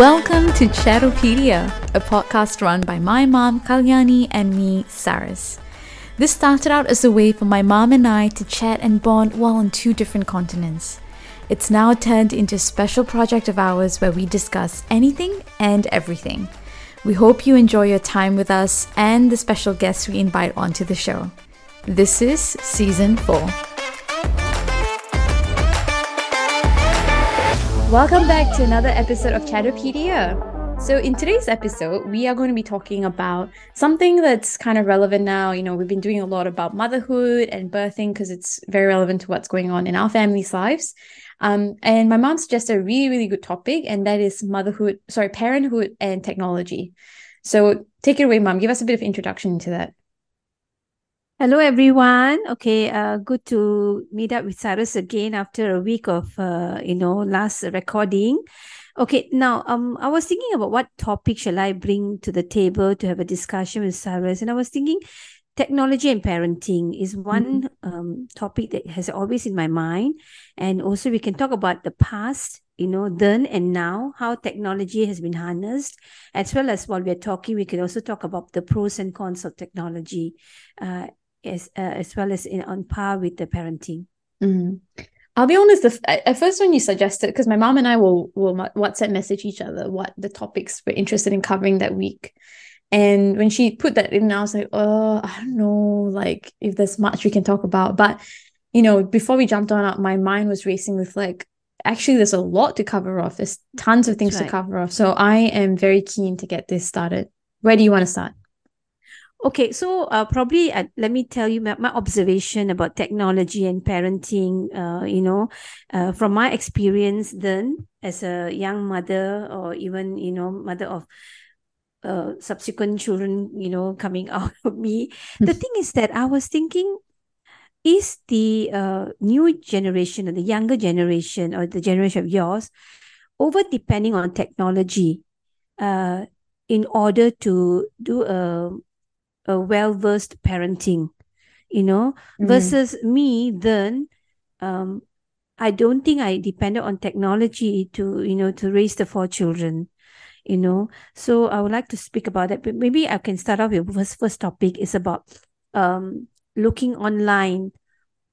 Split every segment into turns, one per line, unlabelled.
Welcome to Chattopedia, a podcast run by my mom, Kalyani, and me, Saras. This started out as a way for my mom and I to chat and bond while on two different continents. It's now turned into a special project of ours where we discuss anything and everything. We hope you enjoy your time with us and the special guests we invite onto the show. This is season four. Welcome back to another episode of Chattopedia. So, in today's episode, we are going to be talking about something that's kind of relevant now. You know, we've been doing a lot about motherhood and birthing because it's very relevant to what's going on in our families' lives. Um, and my mom suggested a really, really good topic, and that is motherhood, sorry, parenthood and technology. So, take it away, mom. Give us a bit of introduction into that.
Hello, everyone. Okay, uh, good to meet up with Saras again after a week of, uh, you know, last recording. Okay, now, um, I was thinking about what topic shall I bring to the table to have a discussion with Saras, and I was thinking technology and parenting is one mm-hmm. um, topic that has always in my mind, and also we can talk about the past you know then and now how technology has been harnessed as well as while we're talking we can also talk about the pros and cons of technology uh, as uh, as well as in on par with the parenting.
Mm-hmm. I'll be honest. The, at first, when you suggested, because my mom and I will will WhatsApp message each other what the topics we're interested in covering that week, and when she put that in, I was like, oh, I don't know, like if there's much we can talk about. But you know, before we jumped on, up, my mind was racing with like, actually, there's a lot to cover off. There's tons of things right. to cover off. So I am very keen to get this started. Where do you want to start?
Okay, so uh, probably uh, let me tell you my, my, observation about technology and parenting. Uh, you know, uh, from my experience then as a young mother, or even you know, mother of uh, subsequent children, you know, coming out of me. the thing is that I was thinking, is the uh, new generation or the younger generation or the generation of yours over depending on technology in order to do a a well versed parenting, you know, mm. versus me then. Um, I don't think I depended on technology to, you know, to raise the four children, you know. So I would like to speak about that. But maybe I can start off with first first topic is about um looking online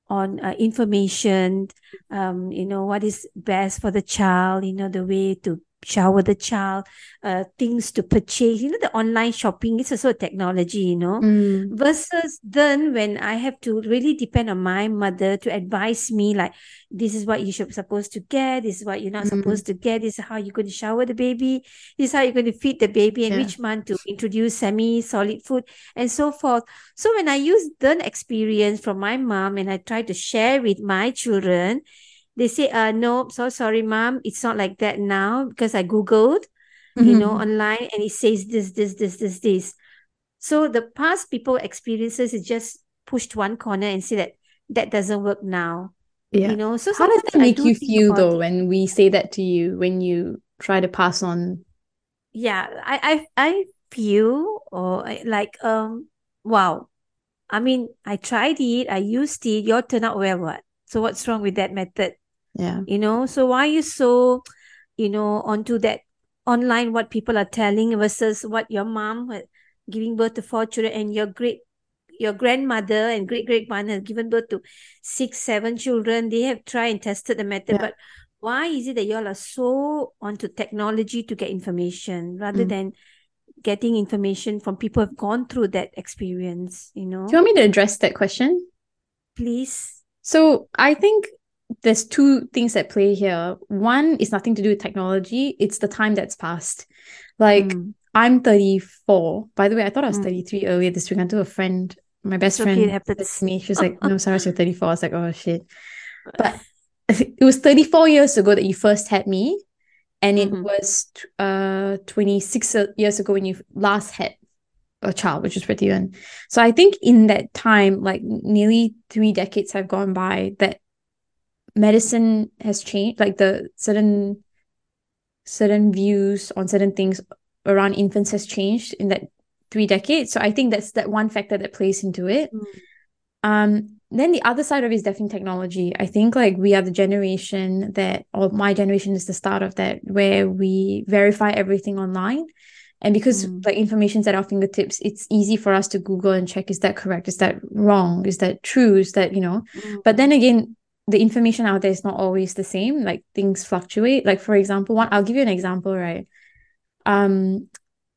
on uh, information um you know what is best for the child you know the way to shower the child, uh, things to purchase. You know, the online shopping is also technology, you know, mm. versus then when I have to really depend on my mother to advise me, like, this is what you should supposed to get, this is what you're not mm. supposed to get, this is how you're going to shower the baby, this is how you're going to feed the baby, and yeah. which month to introduce semi solid food, and so forth. So when I use the experience from my mom and I try to share with my children, they say, uh, no, so sorry, mom. It's not like that now because I Googled, mm-hmm. you know, mm-hmm. online and it says this, this, this, this, this. So the past people experiences is just pushed one corner and say that that doesn't work now.
Yeah. You know, so how does that make you feel though it. when we say that to you, when you try to pass on?
Yeah, I, I, I feel or like, um, wow. I mean, I tried it, I used it, your turn out well, what? So what's wrong with that method?
Yeah.
You know, so why are you so, you know, onto that online what people are telling versus what your mom giving birth to four children and your great your grandmother and great great grandmother have given birth to six, seven children. They have tried and tested the method, yeah. but why is it that y'all are so onto technology to get information rather mm. than getting information from people who have gone through that experience? You know.
Do you want me to address that question?
Please.
So I think there's two things at play here. One is nothing to do with technology, it's the time that's passed. Like mm. I'm 34. By the way, I thought I was mm. 33 earlier this week until a friend, my best friend, okay, me. She was like, No, sorry, you're 34. I was like, Oh shit. But it was 34 years ago that you first had me. And it mm-hmm. was uh 26 years ago when you last had a child, which is pretty young. So I think in that time, like nearly three decades have gone by, that medicine has changed like the certain certain views on certain things around infants has changed in that three decades so i think that's that one factor that plays into it mm. um then the other side of it is definitely technology. I think like we are the generation that, or my generation is the start of that, where we verify everything online. And because mm. like information's at our fingertips, it's easy for us to Google and check is that correct? Is that wrong? Is that true? Is that, you know? Mm. But then again, the information out there is not always the same. Like things fluctuate. Like for example, one I'll give you an example, right? Um,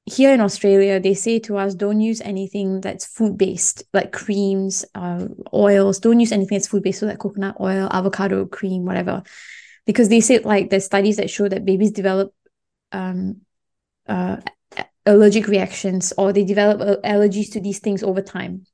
here in Australia, they say to us, don't use anything that's food based, like creams, uh, oils. Don't use anything that's food based, so like coconut oil, avocado cream, whatever, because they say like there's studies that show that babies develop um, uh, allergic reactions or they develop allergies to these things over time.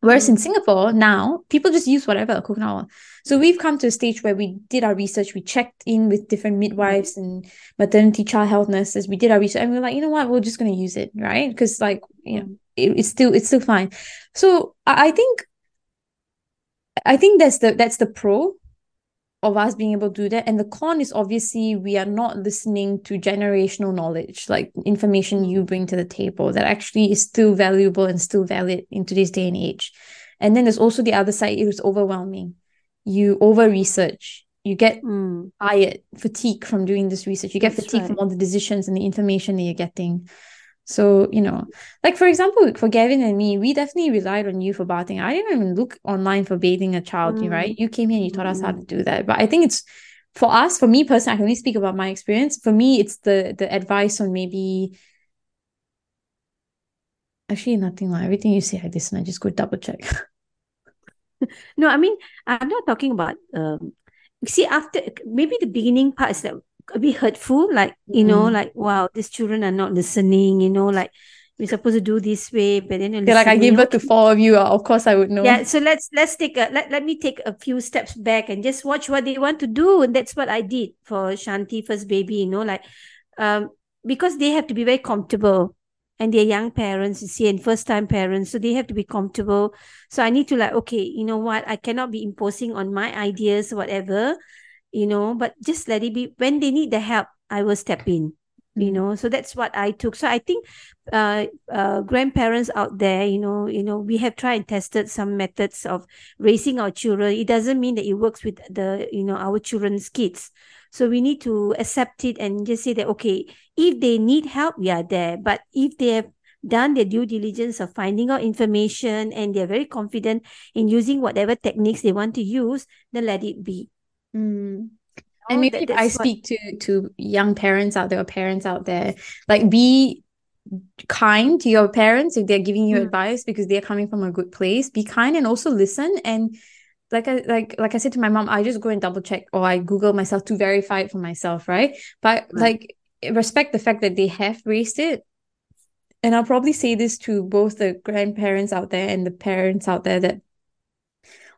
Whereas in mm. Singapore now, people just use whatever coconut oil. So we've come to a stage where we did our research, we checked in with different midwives and maternity child health nurses. We did our research and we are like, you know what, we're just gonna use it, right? Because like, you know, it, it's still it's still fine. So I, I think I think that's the that's the pro of us being able to do that. And the con is obviously we are not listening to generational knowledge, like information you bring to the table that actually is still valuable and still valid in today's day and age. And then there's also the other side, it was overwhelming. You over research, you get mm. tired, fatigue from doing this research, you get That's fatigue right. from all the decisions and the information that you're getting. So, you know, like for example, for Gavin and me, we definitely relied on you for bathing. I didn't even look online for bathing a child, mm. right? You came here and you taught us how to mm. do that. But I think it's for us, for me personally, I can only speak about my experience. For me, it's the the advice on maybe actually nothing like everything you say I listen, I just go double check.
no, I mean, I'm not talking about um you see after maybe the beginning part is that a bit hurtful like you know mm. like wow these children are not listening you know like we're supposed to do this way but then
yeah, like i gave birth to four of you uh, of course i would know.
Yeah so let's let's take a let, let me take a few steps back and just watch what they want to do. And that's what i did for shanti first baby you know like um because they have to be very comfortable. And they're young parents you see and first time parents so they have to be comfortable. So i need to like okay you know what? I cannot be imposing on my ideas whatever you know but just let it be. When they need the help i will step in you know. So that's what i took. So i think uh, uh grandparents out there you know you know we have tried and tested some methods of raising our children. It doesn't mean that it works with the you know our children's kids. So we need to accept it and just say that okay if they need help we are there. But if they have done their due diligence of finding out information and they're very confident in using whatever techniques they want to use then let it be
Mm. And maybe that, I speak what... to to young parents out there or parents out there, like be kind to your parents if they're giving you mm. advice because they're coming from a good place. Be kind and also listen. And like I like like I said to my mom, I just go and double check or I Google myself to verify it for myself, right? But right. like respect the fact that they have raised it. And I'll probably say this to both the grandparents out there and the parents out there that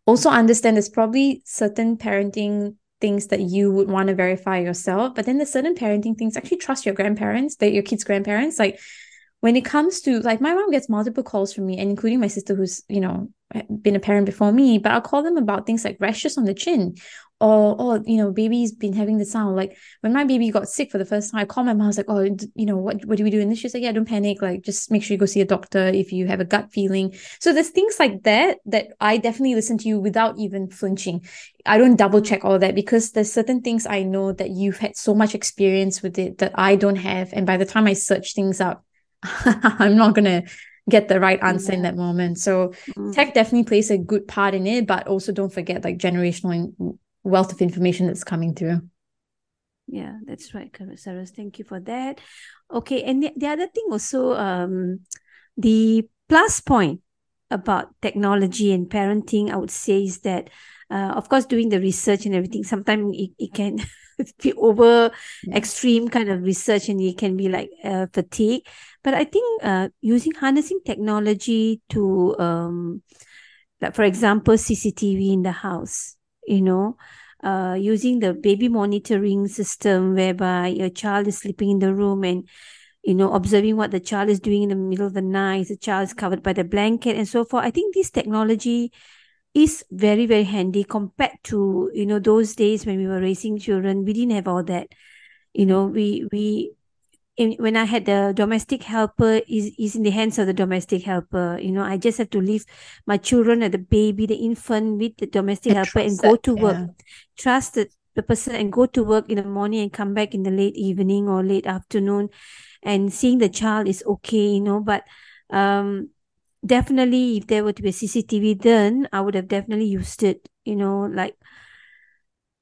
also understand there's probably certain parenting things that you would want to verify yourself but then there's certain parenting things actually trust your grandparents that your kids grandparents like when it comes to like my mom gets multiple calls from me and including my sister who's you know been a parent before me but i'll call them about things like rashes on the chin or oh you know baby's been having the sound. Like when my baby got sick for the first time i called my mom. I was like oh you know what what do we do and she's like yeah don't panic. Like just make sure you go see a doctor if you have a gut feeling. So there's things like that that i definitely listen to you without even flinching. I don't double check all that because there's certain things i know that you've had so much experience with it that i don't have. And by the time i search things up i'm not gonna get the right answer yeah. in that moment. So mm. tech definitely plays a good part in it but also don't forget like generational wealth of information that's coming through.
Yeah, that's right, Sarah. Thank you for that. Okay, and the, the other thing also, um, the plus point about technology and parenting, I would say is that, uh, of course, doing the research and everything, sometimes it, it can be over extreme kind of research and it can be like uh, fatigue. But I think uh, using harnessing technology to, um, like for example, CCTV in the house, you know, uh, using the baby monitoring system whereby your child is sleeping in the room and, you know, observing what the child is doing in the middle of the night, the child is covered by the blanket and so forth. I think this technology is very, very handy compared to, you know, those days when we were raising children. We didn't have all that. You know, we, we, in, when I had the domestic helper is is in the hands of the domestic helper. You know, I just have to leave my children and the baby, the infant with the domestic and helper and go to work. Yeah. Trust the, the person and go to work in the morning and come back in the late evening or late afternoon and seeing the child is okay, you know, but um definitely if there were to be a CCTV then I would have definitely used it, you know, like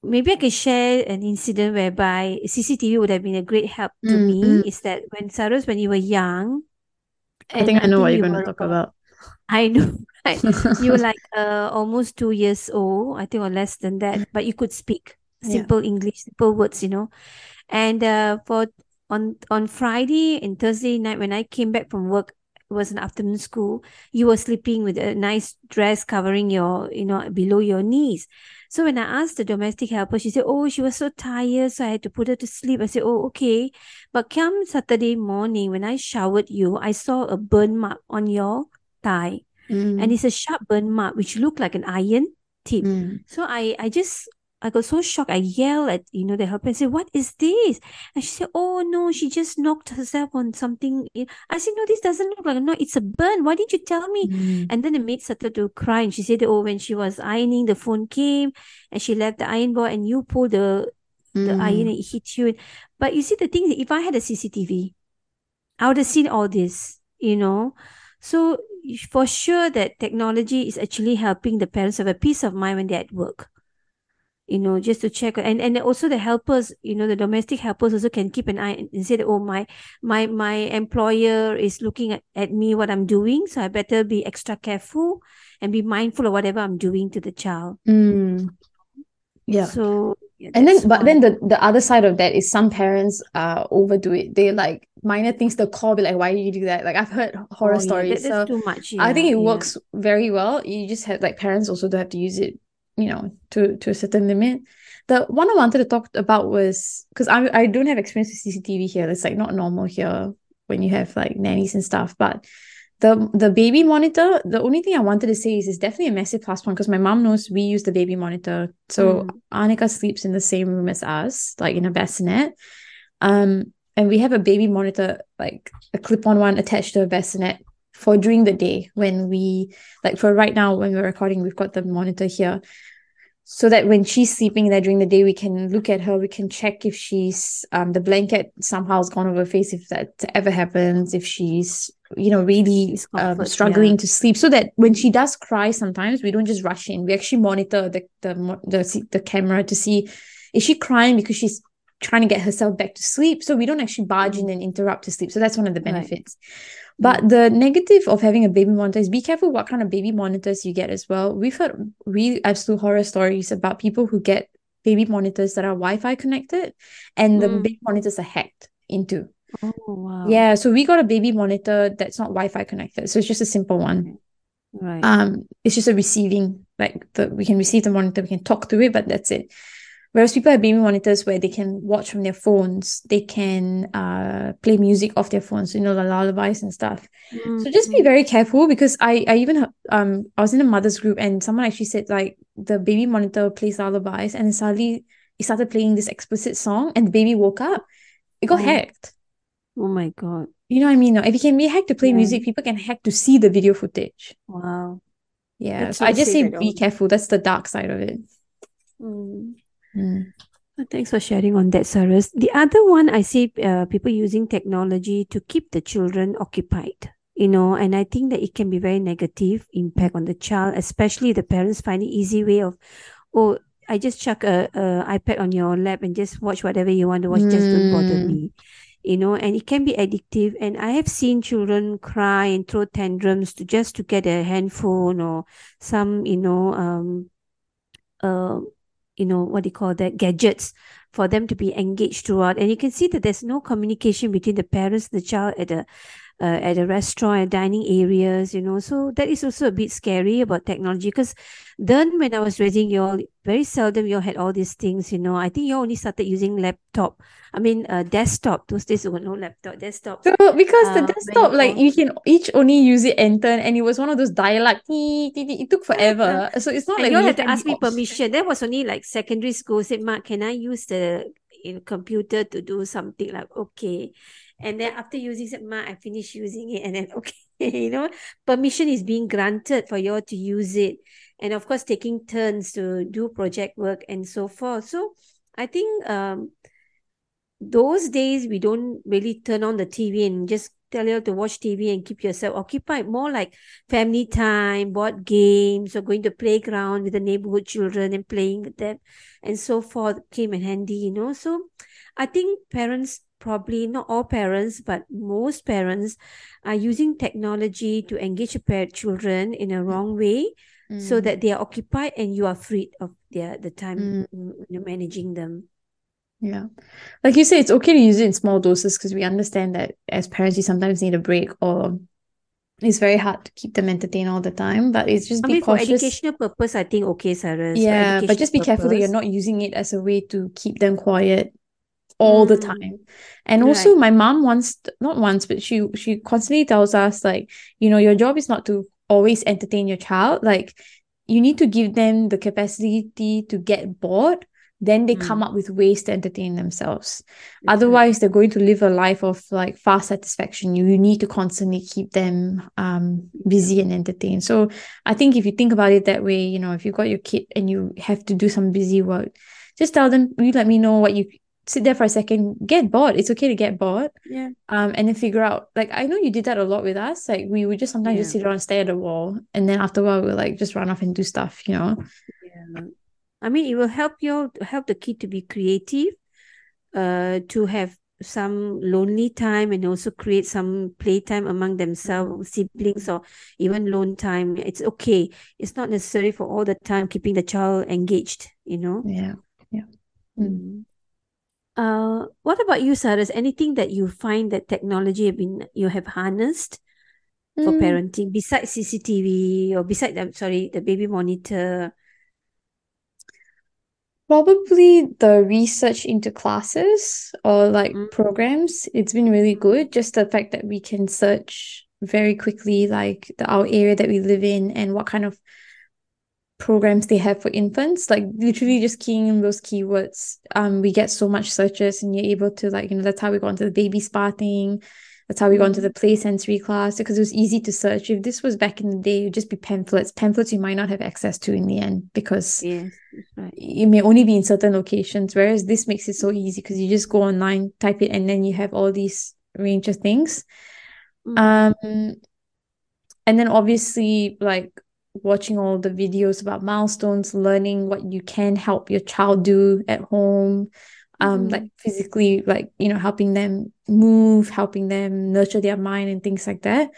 maybe I can share an incident whereby CCTV would have been a great help to mm, me. Mm. Is that when Saras, when you were young,
I think I know what you're going to talk about.
I know, right? you were like uh, almost two years old, I think, or less than that, but you could speak simple yeah. English, simple words, you know. And uh, for on on Friday and Thursday night when I came back from work, it was an afternoon school. You were sleeping with a nice dress covering your, you know, below your knees. So when I asked the domestic helper, she said, "Oh, she was so tired, so I had to put her to sleep." I said, "Oh, okay." But come Saturday morning when I showered you, I saw a burn mark on your thigh, mm. and it's a sharp burn mark which looked like an iron tip. Mm. So I I just I got so shocked. I yelled at, you know, the helper and said, what is this? And she said, oh, no, she just knocked herself on something. I said, no, this doesn't look like a knock. It's a burn. Why didn't you tell me? Mm. And then the maid started to cry. And she said, oh, when she was ironing, the phone came and she left the iron board and you pulled the, mm. the iron and it hit you. But you see, the thing is, if I had a CCTV, I would have seen all this, you know. So for sure that technology is actually helping the parents have a peace of mind when they're at work you know, just to check. And and also the helpers, you know, the domestic helpers also can keep an eye and say that, oh, my my my employer is looking at, at me what I'm doing, so I better be extra careful and be mindful of whatever I'm doing to the child.
Mm. Yeah.
So yeah,
and then but then the the other side of that is some parents uh overdo it. They like minor things the call be like, why do you do that? Like I've heard horror oh, stories.
Yeah, that, so too much. Yeah,
I think it works very well. You just have like parents also don't have to use it you know to to a certain limit. The one i wanted to talk about was because i i don't have experience with cctv here. It's like not normal here when you have like nannies and stuff but the the baby monitor the only thing i wanted to say is it's definitely a massive plus point because my mom knows we use the baby monitor. So mm. Anika sleeps in the same room as us like in a bassinet. Um and we have a baby monitor like a clip-on one attached to a bassinet for during the day when we like for right now when we're recording we've got the monitor here so that when she's sleeping there during the day we can look at her we can check if she's um the blanket somehow has gone over her face if that ever happens if she's you know really um, struggling yeah. to sleep so that when she does cry sometimes we don't just rush in we actually monitor the the the, the camera to see is she crying because she's trying to get herself back to sleep so we don't actually barge in mm. and interrupt her sleep so that's one of the benefits right. But the negative of having a baby monitor is be careful what kind of baby monitors you get as well. We've heard really absolute horror stories about people who get baby monitors that are Wi-Fi connected and mm. the baby monitors are hacked into.
Oh wow.
Yeah. So we got a baby monitor that's not Wi-Fi connected. So it's just a simple one.
Right.
Um, it's just a receiving, like the we can receive the monitor, we can talk to it, but that's it. Whereas people have baby monitors where they can watch from their phones, they can uh, play music off their phones, you know, the lullabies and stuff. Mm-hmm. So just be very careful because I, I even um I was in a mother's group and someone actually said like the baby monitor plays lullabies and suddenly it started playing this explicit song and the baby woke up. It got oh. hacked.
Oh my god.
You know what I mean? If you can be hacked to play yeah. music, people can hack to see the video footage.
Wow.
Yeah. so I just say be careful. That's the dark side of it.
Mm. Mm. Thanks for sharing on that, Saras. The other one I see uh, people using technology to keep the children occupied, you know, and I think that it can be very negative impact on the child, especially the parents find an easy way of, oh, I just chuck a, a iPad on your lap and just watch whatever you want to watch. Mm. Just don't bother me, you know. And it can be addictive. And I have seen children cry and throw tantrums to just to get a handphone or some, you know, um, uh, you know what do you call that gadgets for them to be engaged throughout. And you can see that there's no communication between the parents and the child at the uh, at a restaurant and dining areas you know. So that is also a bit scary about technology because then when i was raising you all very seldom you all had all these things you know. I think you only started using laptop i mean uh, desktop those days were no laptop desktop
so because uh, the desktop like you can each only use it and turn and it was one of those dialect it took forever. so it's not like
you had to ask me permission. That was only like secondary school said mark can i use the in computer to do something? Like okay And then after using it, ma, I finish using it. And then, okay, you know, permission is being granted for you all to use it. And of course, taking turns to do project work and so forth. So I think um, those days we don't really turn on the TV and just tell you to watch TV and keep yourself occupied. More like family time, board games, or going to playground with the neighborhood children and playing with them, and so forth came in handy. You know, so I think parents probably not all parents, but most parents are using technology to engage their children in a wrong way. Mm. So that they are occupied and you are freed of their the time mm. managing them.
Yeah. Like you say, it's okay to use it in small doses because we understand that as parents, you sometimes need a break or it's very hard to keep them entertained all the time. But it's just
I
be
mean,
cautious.
For educational purpose, I think okay, Sarah.
Yeah, but just be purpose. careful that you're not using it as a way to keep them quiet all mm. the time. And right. also my mom once not once, but she she constantly tells us like, you know, your job is not to always entertain your child. Like you need to give them the capacity to get bored then they mm. come up with ways to entertain themselves otherwise they're going to live a life of like fast satisfaction you, you need to constantly keep them um busy and entertained so i think if you think about it that way you know if you got your kid and you have to do some busy work just tell them you let me know what you sit there for a second get bored it's okay to get bored
yeah
um and then figure out like i know you did that a lot with us like we would just sometimes yeah. just sit around stare at the wall and then after a while we'll like just run off and do stuff you know
yeah I mean, it will help you help the kid to be creative, uh, to have some lonely time and also create some playtime among themselves, siblings, or even lone time. It's okay. It's not necessary for all the time keeping the child engaged. You know.
Yeah. Yeah. Mm.
Uh, what about you, Sarah? Is anything that you find that technology have been you have harnessed for mm. parenting besides CCTV or besides I'm sorry the baby monitor?
Probably the research into classes or like mm. programs. It's been really good. Just the fact that we can search very quickly, like the our area that we live in and what kind of programs they have for infants. Like literally just keying in those keywords. Um, we get so much searches and you're able to like, you know, that's how we got into the baby spa thing. That's how we got into the play sensory class because it was easy to search. If this was back in the day, it would just be pamphlets. Pamphlets you might not have access to in the end because
yes, right.
it may only be in certain locations. Whereas this makes it so easy because you just go online, type it, and then you have all these range of things. Mm. Um, and then obviously like watching all the videos about milestones, learning what you can help your child do at home um mm-hmm. like physically like you know helping them move helping them nurture their mind and things like that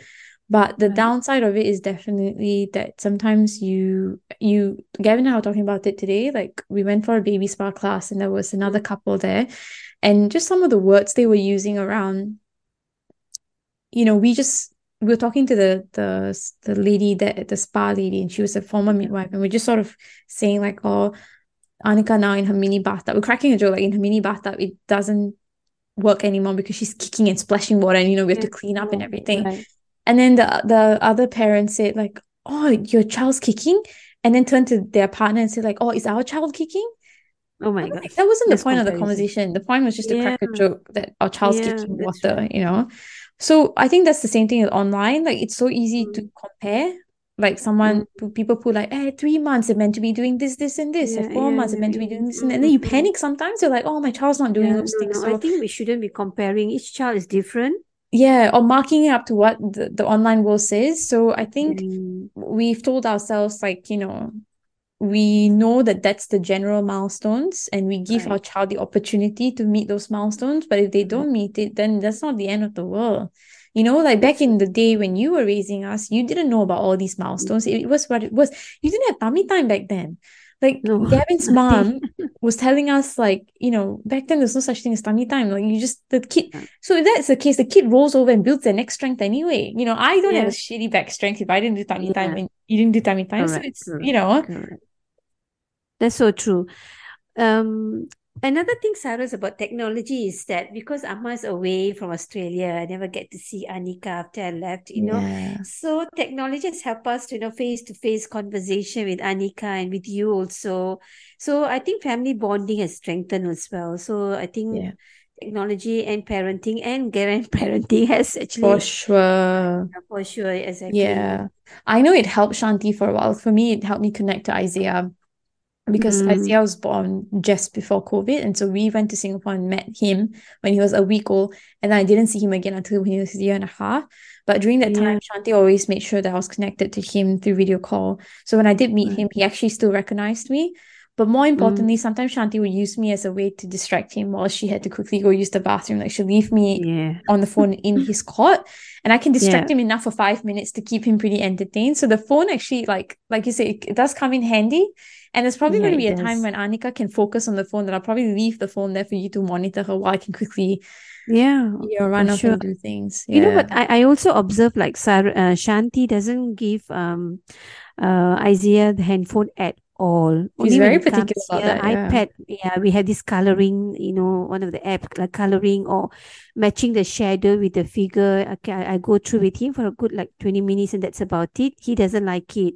but the right. downside of it is definitely that sometimes you you Gavin and I were talking about it today like we went for a baby spa class and there was another mm-hmm. couple there and just some of the words they were using around you know we just we were talking to the the the lady that the spa lady and she was a former midwife and we're just sort of saying like oh Anika now in her mini bathtub. We're cracking a joke like in her mini bathtub, it doesn't work anymore because she's kicking and splashing water, and you know we have to clean up and everything. Right. And then the the other parent said like, "Oh, your child's kicking," and then turned to their partner and said like, "Oh, is our child kicking?"
Oh my god,
that wasn't That's the point of the conversation. The point was just to yeah. crack a joke that our child's yeah, kicking water, right. you know. So I think that's the same thing with online. Like it's so easy mm. to compare like someone mm. people put like hey three months they're meant to be doing this this and this yeah, and four yeah, months they're meant to be doing this and, and then you mm-hmm. panic sometimes you're like oh my child's not doing those no, things
no, so, i think we shouldn't be comparing each child is different
yeah or marking it up to what the, the online world says so i think mm. we've told ourselves like you know we know that that's the general milestones and we give right. our child the opportunity to meet those milestones but if they don't mm-hmm. meet it then that's not the end of the world you know, like back in the day when you were raising us, you didn't know about all these milestones. It was what it was. You didn't have tummy time back then. Like no, Gavin's mom was telling us, like, you know, back then there's no such thing as tummy time. Like you just the kid. So if that's the case, the kid rolls over and builds their neck strength anyway. You know, I don't yeah. have a shitty back strength if I didn't do tummy yeah. time and you didn't do tummy time. Correct. So it's Correct. you know. Correct.
That's so true. Um, Another thing, Sarah, is about technology is that because Amma is away from Australia, I never get to see Anika after I left, you know. Yeah. So technology has helped us to, you know, face-to-face conversation with Anika and with you also. So I think family bonding has strengthened as well. So I think yeah. technology and parenting and grandparenting has actually
For sure.
for sure exactly
Yeah. I know it helped Shanti for a while. For me, it helped me connect to Isaiah because
Mm.
Isaiah was born just before COVID. And so we went to Singapore and met him when he was a week old. And I didn't see him again until when he was a year and a half. But during that time, Shanti always made sure that I was connected to him through video call. So when I did meet him, he actually still recognized me. But more
Mm.
importantly, sometimes Shanti would use me as a way to distract him while she had to quickly go use the bathroom. Like she'll leave me
yeah
on the phone in his cot and I can distract
Yeah.
him enough for five minutes to keep him pretty entertained. So the phone actually, like like you say, it, it does come in handy. And there's probably
Yeah,
going to be a time when Anika can focus on the phone that I'll probably leave the phone there for you to monitor her while I can quickly
yeah
you know, run off
sure.
and do things.
You know
Yeah.
what? I, I also observe like Sarah, uh, Shanti doesn't give um uh Isaiah the handphone at all.
She's
Only
very
when it comes
particular about that, yeah.
iPad, yeah, we have this coloring, you know, one of the app like coloring or matching the shadow with the figure. Okay, I, I go through with him for a good like 20 minutes and that's about it. He doesn't like it.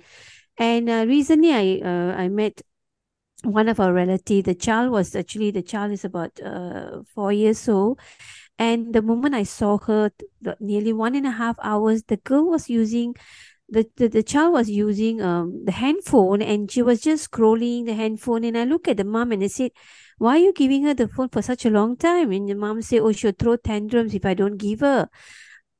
And uh, recently I uh, I met one of our relative. The child was actually the child is about uh four years old. And the moment I saw her, the, nearly one and a half hours, the girl was using, the, the, the child was using um the handphone and she was just scrolling the handphone. And I look at the mom and I said, Why are you giving her the phone for such a long time? And the mom said, Oh, she'll throw tantrums if I don't give her.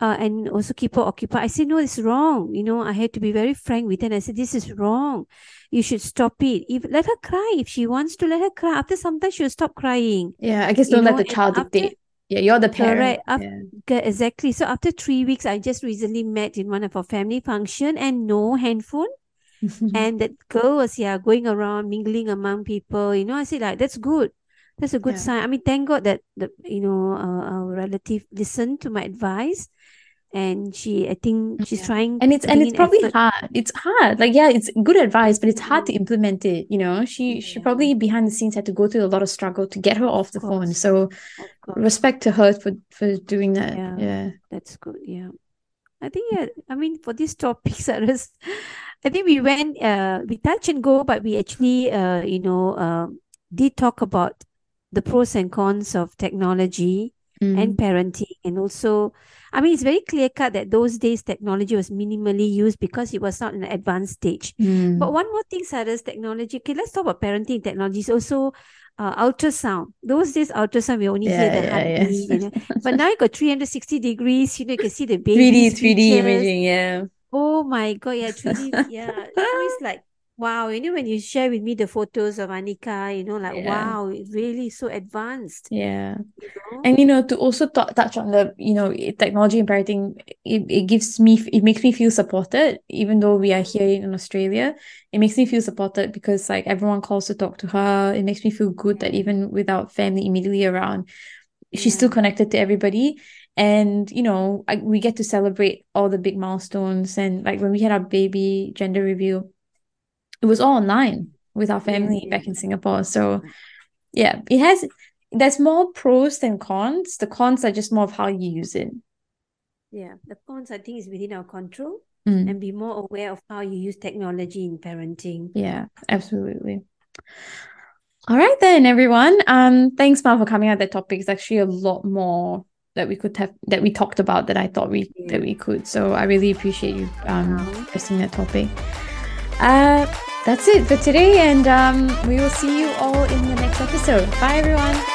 Uh, and also keep her occupied. I said, No, it's wrong. You know, I had to be very frank with her. And I said, This is wrong. You should stop it. If let her cry. If she wants to, let her cry. After some time, she'll stop crying.
Yeah, I guess don't let
know,
the child dictate. Yeah, you're the parent.
Correct.
Yeah.
Exactly. So after three weeks, I just recently met in one of our family function and no handphone. And that girl was yeah going around mingling among people. You know, I said like that's good. That's a good
Yeah.
sign. I mean, thank God that the you know uh, our relative listened to my advice, and she I think she's
Yeah.
trying
and it's and it's probably
effort.
hard it's hard like yeah it's good advice but it's hard to implement it you know she she probably behind the scenes had to go through a lot of struggle to get her off the phone so respect to her for for doing that
Yeah.
yeah
That's good. Yeah. I think yeah, I mean for these topics Saras, I think we went uh we touch and go, but we actually uh you know um did talk about the pros and cons of technology
Mm.
and parenting and also I mean it's very clear cut that those days technology was minimally used because it was not an advanced stage.
Mm.
But one more thing, Saras, technology. Okay, let's talk about parenting technology. It's also uh, ultrasound. Those days, ultrasound, we only hear
Yeah,
the
yeah,
heartbeat.
yeah.
You know? But now you got 360 degrees, you know, you can see the
baby
3D
3D
features.
imaging yeah
Oh my God, yeah, 3D, yeah. So it's like, wow, you know, when you share with me the photos of Anika, you know, like,
Yeah.
wow, it's really so advanced,
yeah
you know?
And you know, to also t- touch on the, you know, technology and parenting, it, it gives me, it makes me feel supported, even though we are here in Australia. It makes me feel supported because like everyone calls to talk to her. It makes me feel good that even without family immediately around, she's still connected to everybody. And you know, I, we get to celebrate all the big milestones. And like when we had our baby gender reveal, it was all online with our
Yeah,
family
yeah.
back in Singapore. So yeah, it has there's more pros than cons. The cons are just more of how you use it.
Yeah, the cons I think is within our control
Mm.
and be more aware of how you use technology in parenting.
Yeah, absolutely. All right then, everyone. Um, thanks, Mal, for coming out. That topic is actually a lot more that we could have that we talked about that I thought we that we could. So I really appreciate you um
Wow.
addressing that topic. Uh, that's it for today, and um, we will see you all in the next episode. Bye, everyone.